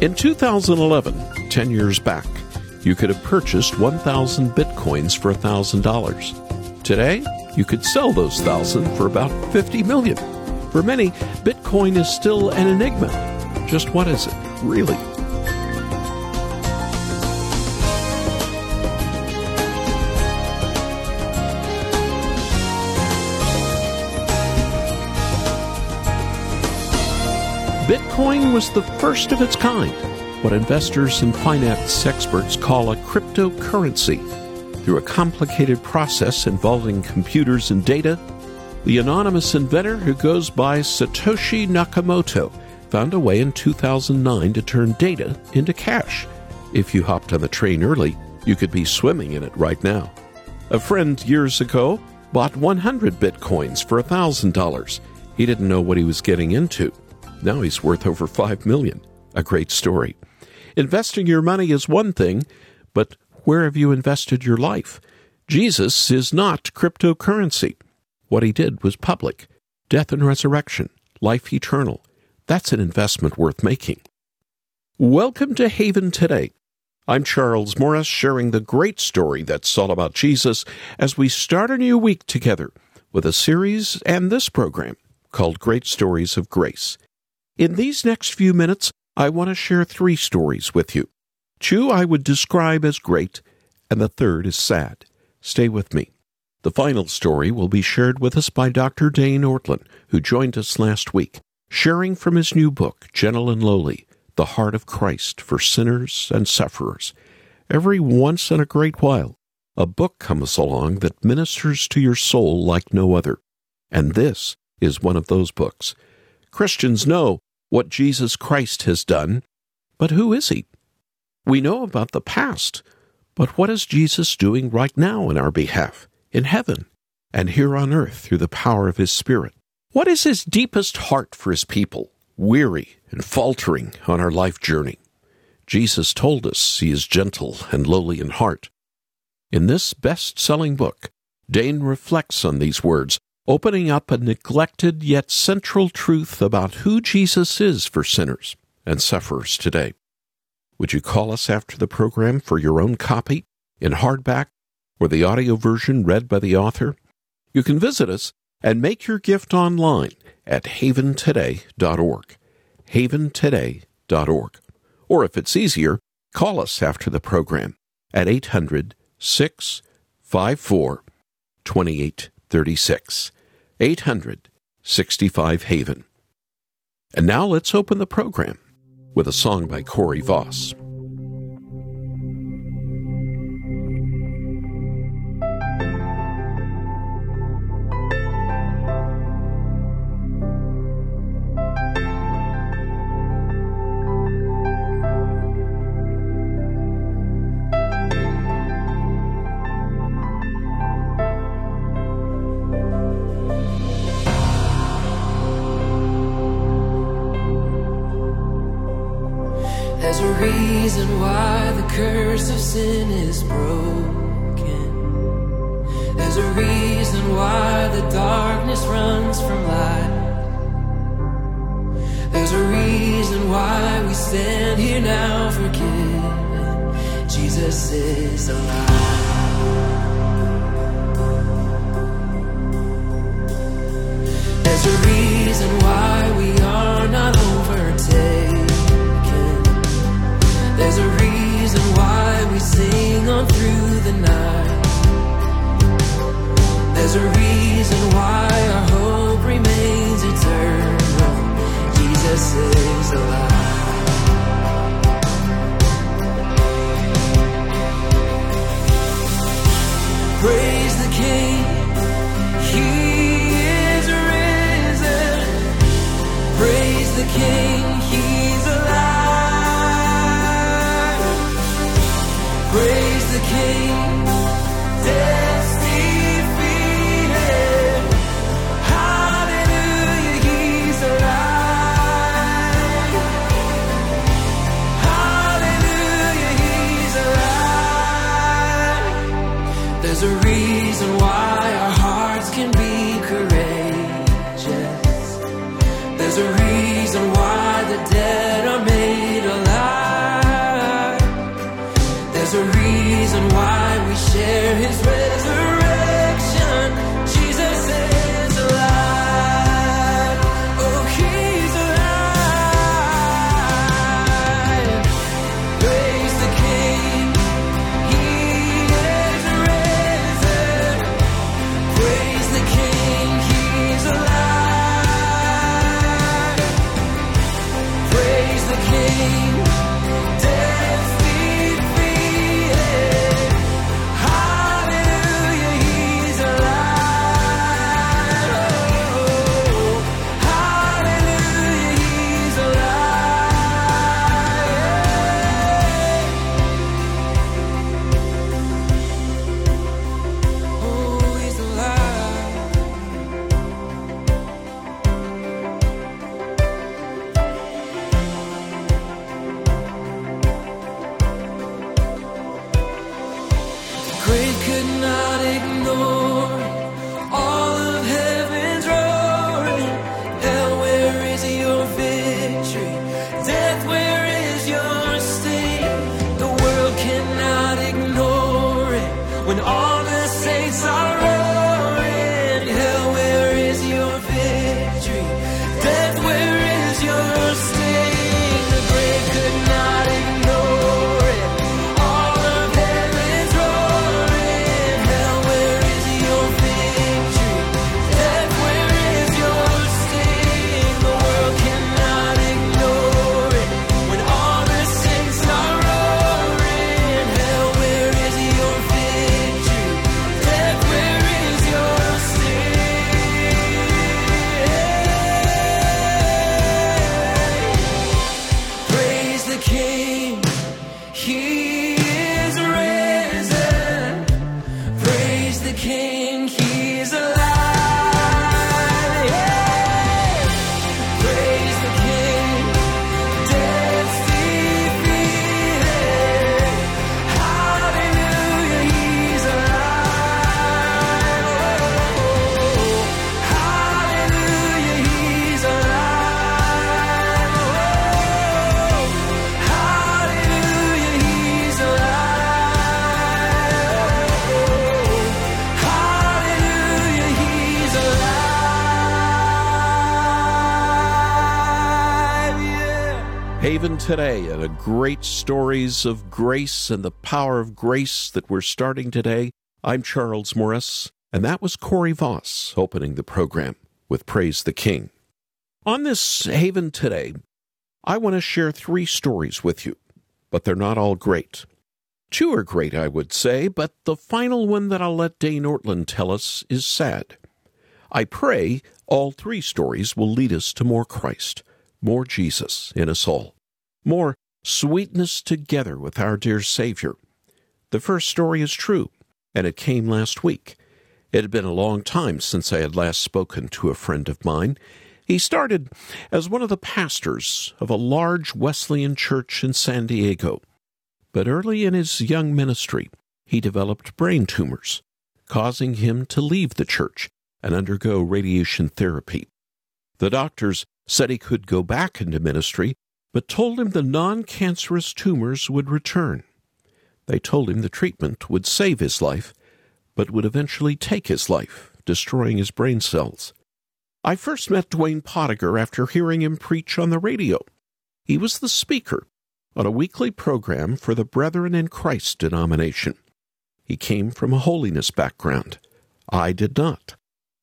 In 2011, 10 years back, you could have purchased 1,000 bitcoins for $1,000. Today, you could sell those 1,000 for about 50 million. For many, Bitcoin is still an enigma. Just what is it, really? Bitcoin was the first of its kind, what investors and finance experts call a cryptocurrency. Through a complicated process involving computers and data, the anonymous inventor who goes by Satoshi Nakamoto found a way in 2009 to turn data into cash. If you hopped on the train early, you could be swimming in it right now. A friend years ago bought 100 bitcoins for $1,000. He didn't know what he was getting into. Now he's worth over 5 million. A great story. Investing your money is one thing, but where have you invested your life? Jesus is not cryptocurrency. What he did was public. Death and resurrection, life eternal. That's an investment worth making. Welcome to Haven Today. I'm Charles Morris, sharing the great story that's all about Jesus as we start a new week together with a series and this program called Great Stories of Grace. In these next few minutes, I want to share three stories with you. Two I would describe as great, and the third is sad. Stay with me. The final story will be shared with us by Dr. Dane Ortlund, who joined us last week, sharing from his new book, Gentle and Lowly The Heart of Christ for Sinners and Sufferers. Every once in a great while, a book comes along that ministers to your soul like no other. And this is one of those books. Christians know what Jesus Christ has done, but who is he? We know about the past, but what is Jesus doing right now in our behalf, in heaven, and here on earth through the power of his Spirit? What is his deepest heart for his people, weary and faltering on our life journey? Jesus told us he is gentle and lowly in heart. In this best selling book, Dane reflects on these words opening up a neglected yet central truth about who Jesus is for sinners and sufferers today. Would you call us after the program for your own copy in hardback or the audio version read by the author? You can visit us and make your gift online at haventoday.org. haventoday.org. Or if it's easier, call us after the program at 800 654 2836. 800 65 Haven. And now let's open the program with a song by Corey Voss. Reason why the curse of sin is broken. There's a reason why the darkness runs from light. There's a reason why we stand here now forgiven. Jesus is alive. There's a reason why sing on through the night. There's a reason why our hope remains eternal. Jesus is There's a reason why we share his resurrection. Haven today uh, and a great stories of grace and the power of grace that we're starting today. I'm Charles Morris, and that was Corey Voss opening the program with Praise the King. On this Haven today, I want to share three stories with you, but they're not all great. Two are great, I would say, but the final one that I'll let Dane Ortlund tell us is sad. I pray all three stories will lead us to more Christ, more Jesus in us all, more sweetness together with our dear Savior. The first story is true, and it came last week. It had been a long time since I had last spoken to a friend of mine. He started as one of the pastors of a large Wesleyan church in San Diego. But early in his young ministry, he developed brain tumors, causing him to leave the church and undergo radiation therapy. The doctors said he could go back into ministry, but told him the non cancerous tumors would return. They told him the treatment would save his life, but would eventually take his life, destroying his brain cells. I first met Dwayne Pottiger after hearing him preach on the radio. He was the speaker on a weekly program for the Brethren in Christ denomination. He came from a holiness background. I did not.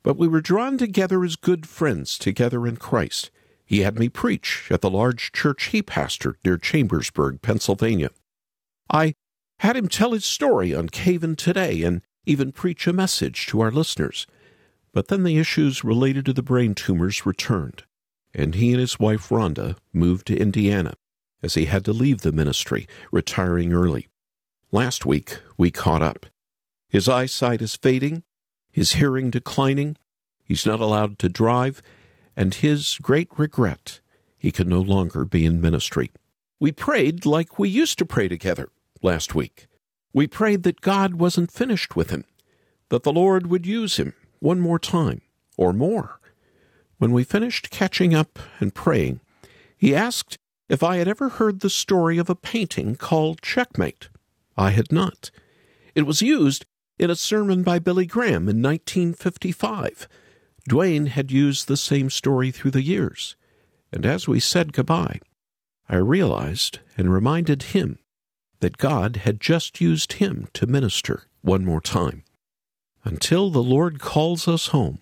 But we were drawn together as good friends together in Christ. He had me preach at the large church he pastored near Chambersburg, Pennsylvania. I had him tell his story on Haven Today and even preach a message to our listeners. But then the issues related to the brain tumors returned, and he and his wife Rhonda moved to Indiana as he had to leave the ministry, retiring early. Last week, we caught up. His eyesight is fading, his hearing declining, he's not allowed to drive, and his great regret, he could no longer be in ministry. We prayed like we used to pray together last week. We prayed that God wasn't finished with him, that the Lord would use him one more time or more. When we finished catching up and praying, he asked if I had ever heard the story of a painting called Checkmate. I had not. It was used in a sermon by Billy Graham in 1955. Dwayne had used the same story through the years, and as we said goodbye, I realized and reminded him that God had just used him to minister one more time. Until the Lord calls us home,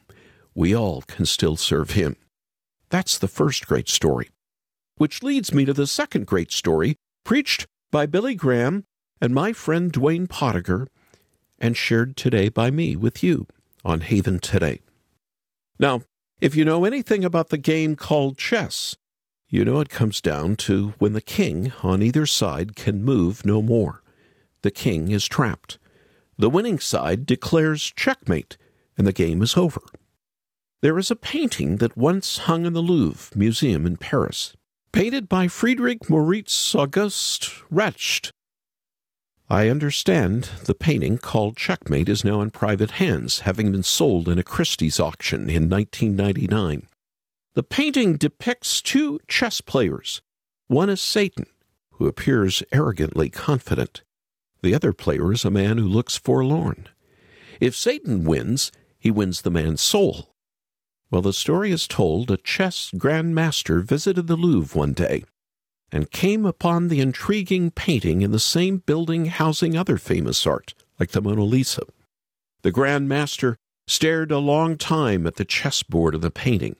we all can still serve him. That's the first great story. Which leads me to the second great story, preached by Billy Graham and my friend Dwayne Pottinger, and shared today by me with you on Haven Today. Now, if you know anything about the game called chess, you know it comes down to when the king on either side can move no more. The king is trapped. The winning side declares checkmate, and the game is over. There is a painting that once hung in the Louvre Museum in Paris, painted by Friedrich Moritz August Retzsch. I understand the painting called Checkmate is now in private hands, having been sold in a Christie's auction in 1999. The painting depicts two chess players. One is Satan, who appears arrogantly confident. The other player is a man who looks forlorn. If Satan wins, he wins the man's soul. Well, the story is told a chess grandmaster visited the Louvre one day and came upon the intriguing painting in the same building housing other famous art, like the Mona Lisa. The Grand Master stared a long time at the chessboard of the painting.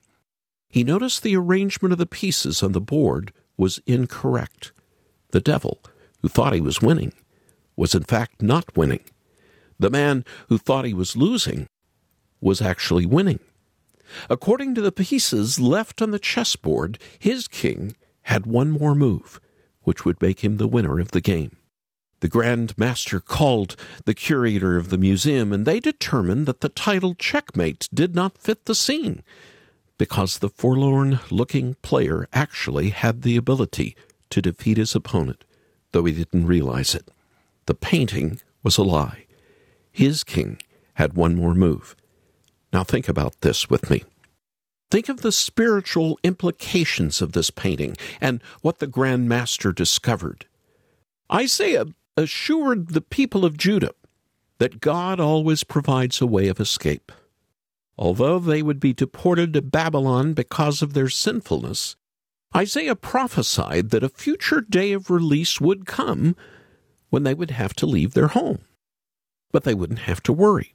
He noticed the arrangement of the pieces on the board was incorrect. The devil, who thought he was winning, was in fact not winning. The man who thought he was losing was actually winning. According to the pieces left on the chessboard, his king had one more move, which would make him the winner of the game. The Grand Master called the curator of the museum, and they determined that the title Checkmate did not fit the scene, because the forlorn looking player actually had the ability to defeat his opponent, though he didn't realize it. The painting was a lie. His king had one more move. Now think about this with me. Think of the spiritual implications of this painting and what the Grand Master discovered. Isaiah assured the people of Judah that God always provides a way of escape. Although they would be deported to Babylon because of their sinfulness, Isaiah prophesied that a future day of release would come when they would have to leave their home. But they wouldn't have to worry.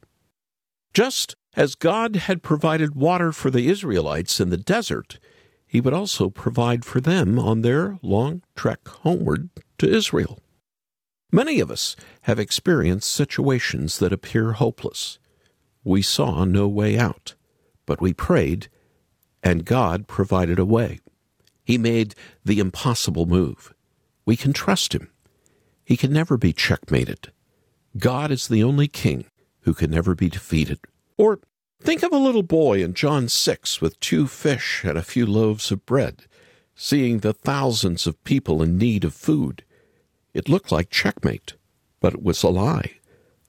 Just as God had provided water for the Israelites in the desert, he would also provide for them on their long trek homeward to Israel. Many of us have experienced situations that appear hopeless. We saw no way out, but we prayed, and God provided a way. He made the impossible move. We can trust Him. He can never be checkmated. God is the only king who can never be defeated. Or think of a little boy in John 6 with two fish and a few loaves of bread, seeing the thousands of people in need of food. It looked like checkmate, but it was a lie.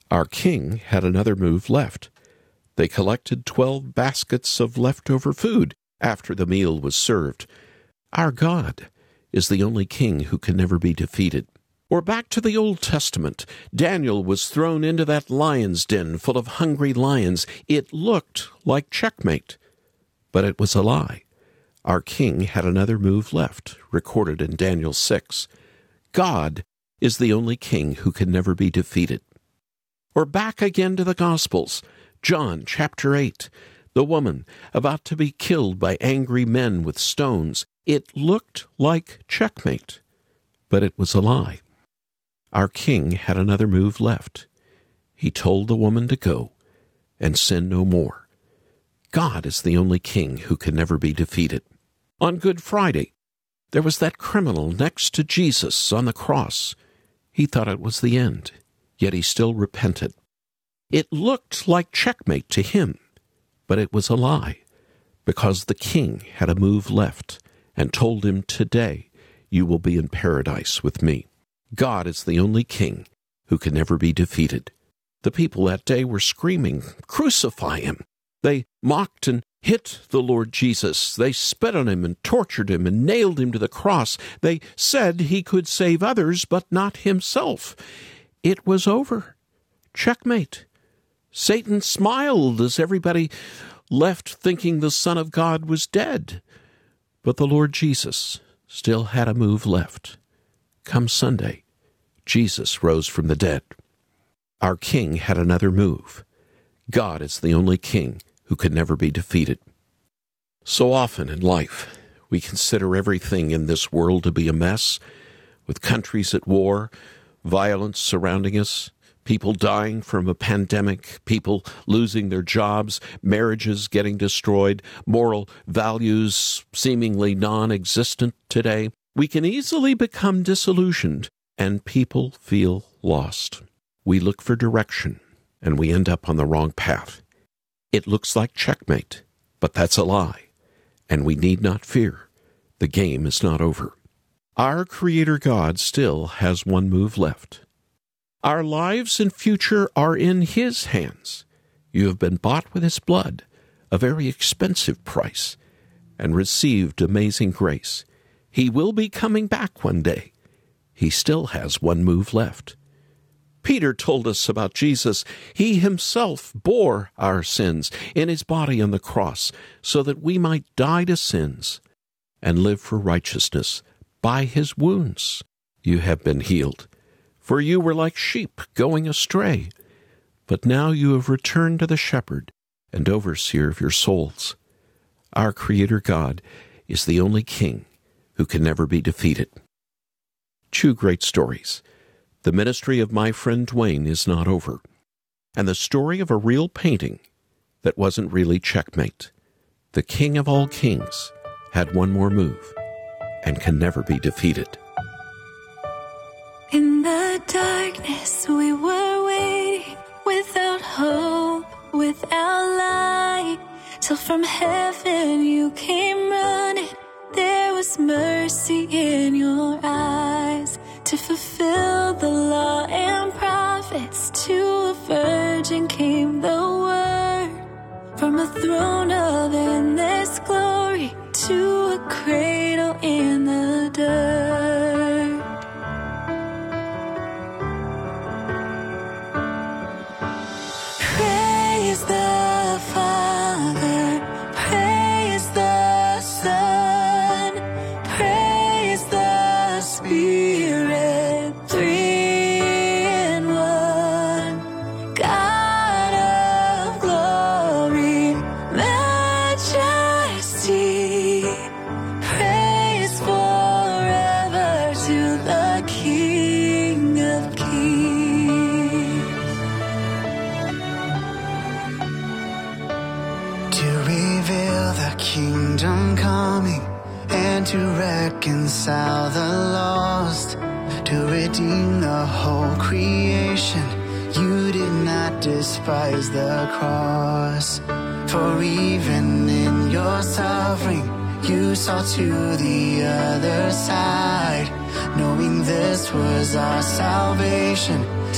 Our king had another move left. They collected twelve baskets of leftover food after the meal was served. Our God is the only king who can never be defeated. Or back to the Old Testament. Daniel was thrown into that lion's den full of hungry lions. It looked like checkmate, but it was a lie. Our king had another move left, recorded in Daniel 6. God is the only king who can never be defeated. Or back again to the Gospels. John chapter 8. The woman about to be killed by angry men with stones. It looked like checkmate, but it was a lie. Our king had another move left. He told the woman to go and sin no more. God is the only king who can never be defeated. On Good Friday, there was that criminal next to Jesus on the cross. He thought it was the end, yet he still repented. It looked like checkmate to him, but it was a lie, because the king had a move left and told him, Today you will be in paradise with me. God is the only king who can never be defeated. The people that day were screaming, Crucify him! They mocked and hit the Lord Jesus. They spit on him and tortured him and nailed him to the cross. They said he could save others, but not himself. it was over. Checkmate. Satan smiled as everybody left thinking the Son of God was dead. But the Lord Jesus still had a move left. Come Sunday, Jesus rose from the dead. Our King had another move. God is the only King who can never be defeated. So often in life, we consider everything in this world to be a mess, with countries at war, violence surrounding us, people dying from a pandemic, people losing their jobs, marriages getting destroyed, moral values seemingly non existent today, we can easily become disillusioned and people feel lost. We look for direction and we end up on the wrong path. It looks like checkmate, but that's a lie, and we need not fear. The game is not over. Our Creator God still has one move left our lives and future are in His hands. You have been bought with His blood, a very expensive price, and received amazing grace. He will be coming back one day. He still has one move left. Peter told us about Jesus. He himself bore our sins in his body on the cross so that we might die to sins and live for righteousness. By his wounds you have been healed for you were like sheep going astray. But now you have returned to the shepherd and overseer of your souls. Our Creator God is the only King who can never be defeated. Two great stories. The ministry of my friend Duane is not over, and the story of a real painting that wasn't really checkmate. The King of all kings had one more move and can never be defeated. In the darkness, we were waiting without hope, without light. Till from heaven you came running. There was mercy in your eyes to fulfill the law and prophets. To a virgin came the word from a throne of endless glory to a cradle in the dirt.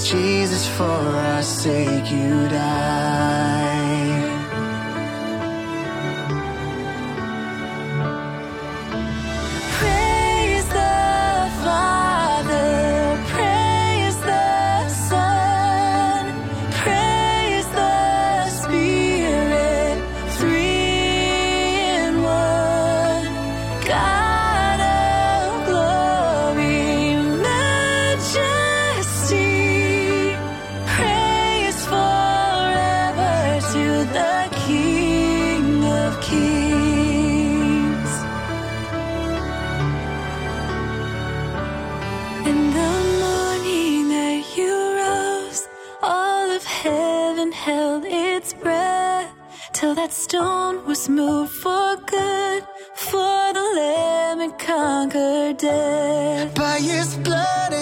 Jesus, for our sake, you died. Stone was moved for good, for the lamb and conquered death. By his blood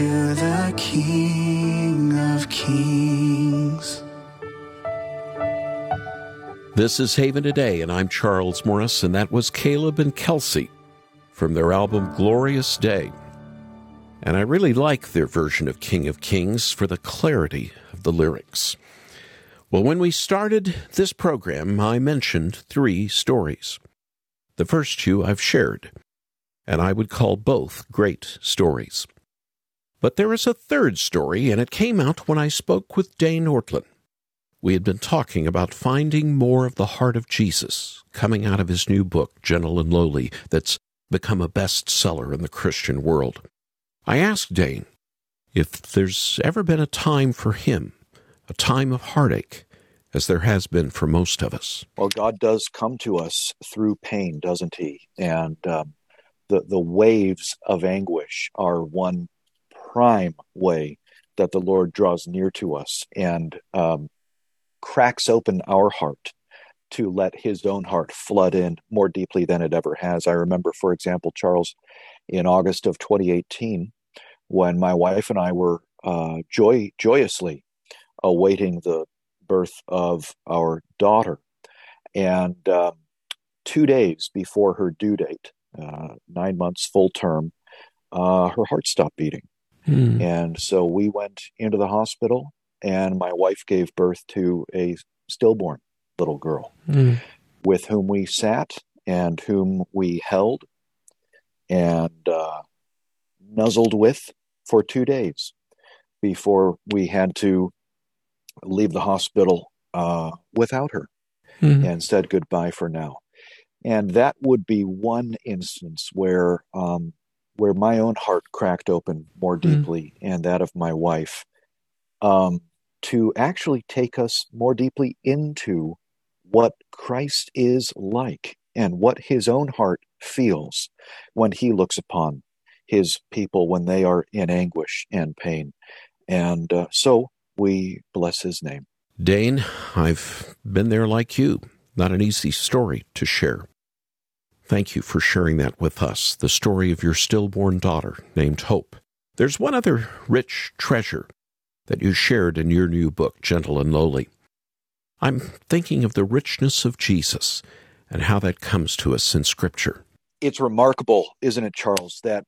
to the King of Kings. This is Haven Today, and I'm Charles Morris, and that was Caleb and Kelsey from their album Glorious Day. And I really like their version of King of Kings for the clarity of the lyrics. Well, when we started this program, I mentioned three stories. The first two I've shared, and I would call both great stories. But there is a third story, and it came out when I spoke with Dane Ortlund. We had been talking about finding more of the heart of Jesus coming out of his new book, Gentle and Lowly, that's become a bestseller in the Christian world. I asked Dane if there's ever been a time for him, a time of heartache, as there has been for most of us. Well, God does come to us through pain, doesn't He? And um, the the waves of anguish are one prime way that the Lord draws near to us and um, cracks open our heart to let His own heart flood in more deeply than it ever has. I remember, for example, Charles, in August of 2018, when my wife and I were uh, joy joyously awaiting the birth of our daughter, and um, two days before her due date, uh, nine months full term, uh, her heart stopped beating. Mm. And so we went into the hospital, and my wife gave birth to a stillborn little girl mm. with whom we sat and whom we held and uh, nuzzled with for two days before we had to leave the hospital uh, without her mm. and said goodbye for now and that would be one instance where um, where my own heart cracked open more hmm. deeply mm. and that of my wife um, to actually take us more deeply into what Christ is like and what his own heart feels when he looks upon his people when they are in anguish and pain. And uh, so we bless his name. Dane, I've been there like you. Not an easy story to share. Thank you for sharing that with us, the story of your stillborn daughter named Hope. There's one other rich treasure that you shared in your new book, Gentle and Lowly. I'm thinking of the richness of Jesus and how that comes to us in Scripture. It's remarkable, isn't it, Charles, that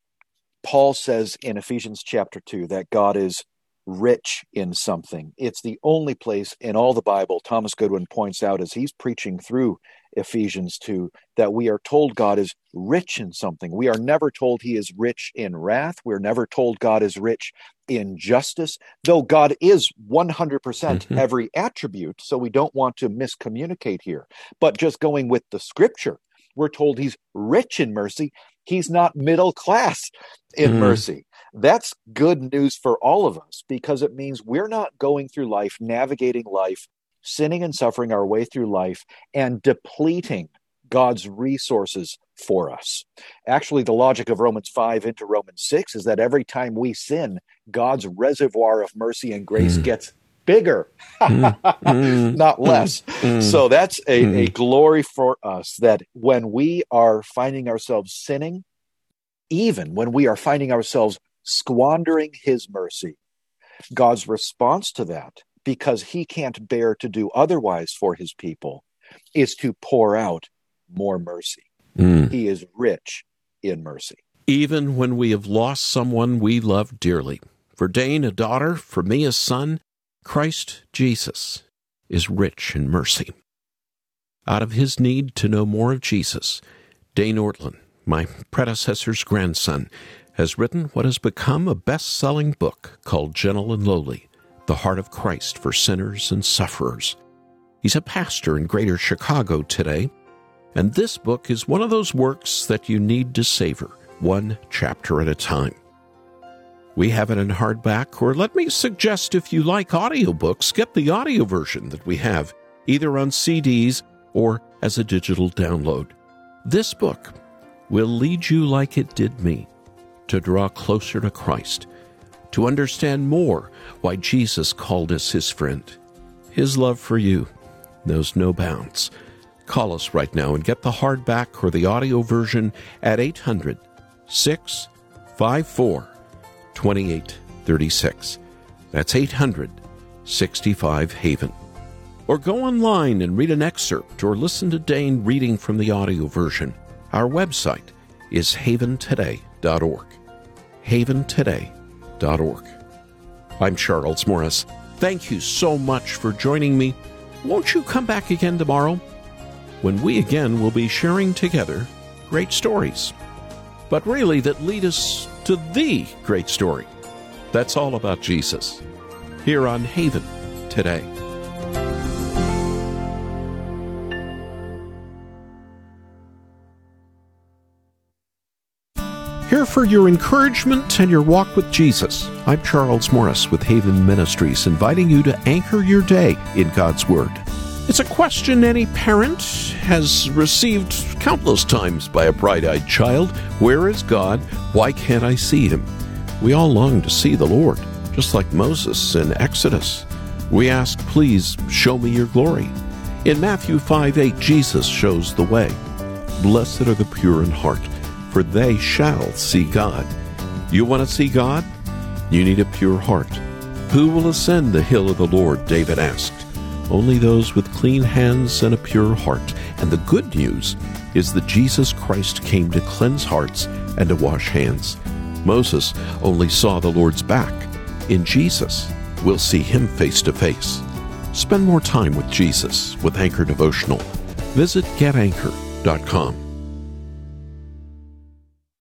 Paul says in Ephesians chapter 2 that God is rich in something. It's the only place in all the Bible, Thomas Goodwin points out as he's preaching through Ephesians 2, that we are told God is rich in something. We are never told he is rich in wrath. We're never told God is rich in justice, though God is 100% mm hmm every attribute. So we don't want to miscommunicate here. But just going with the scripture, we're told he's rich in mercy. He's not middle class in mm. mercy. That's good news for all of us because it means we're not going through life, navigating life, sinning and suffering our way through life, and depleting God's resources for us. Actually, the logic of Romans 5 into Romans 6 is that every time we sin, God's reservoir of mercy and grace mm. gets bigger, mm. mm. not less. Mm. So that's a, a mm. glory for us that when we are finding ourselves sinning, even when we are finding ourselves squandering his mercy, God's response to that, because he can't bear to do otherwise for his people, is to pour out more mercy. Mm. He is rich in mercy. Even when we have lost someone we love dearly. For Dane, a daughter, for me, a son, Christ Jesus is rich in mercy. Out of his need to know more of Jesus, Dane Ortlund, my predecessor's grandson, has written what has become a best selling book called Gentle and Lowly The Heart of Christ for Sinners and Sufferers. He's a pastor in Greater Chicago today, and this book is one of those works that you need to savor, one chapter at a time. We have it in hardback, or let me suggest if you like audiobooks, get the audio version that we have, either on CDs or as a digital download. This book will lead you like it did me to draw closer to Christ, to understand more why Jesus called us his friend. His love for you knows no bounds. Call us right now and get the hardback or the audio version at 800 654 28 36. That's 800 65 Haven. Or go online and read an excerpt or listen to Dane reading from the audio version. Our website is haventoday.org. Haventoday.org. I'm Charles Morris. Thank you so much for joining me. Won't you come back again tomorrow? When we again will be sharing together great stories, but really that lead us to the great story. That's all about Jesus. Here on Haven today. Here for your encouragement and your walk with Jesus. I'm Charles Morris with Haven Ministries, inviting you to anchor your day in God's Word. It's a question any parent has received countless times by a bright eyed child Where is God? Why can't I see Him? We all long to see the Lord, just like Moses in Exodus. We ask, Please show me your glory. In Matthew 5 8, Jesus shows the way. Blessed are the pure in heart for they shall see God. You want to see God? You need a pure heart. Who will ascend the hill of the Lord? David asked. Only those with clean hands and a pure heart. And the good news is that Jesus Christ came to cleanse hearts and to wash hands. Moses only saw the Lord's back. In Jesus, we'll see him face to face. Spend more time with Jesus with Anchor Devotional. Visit getanchor.com.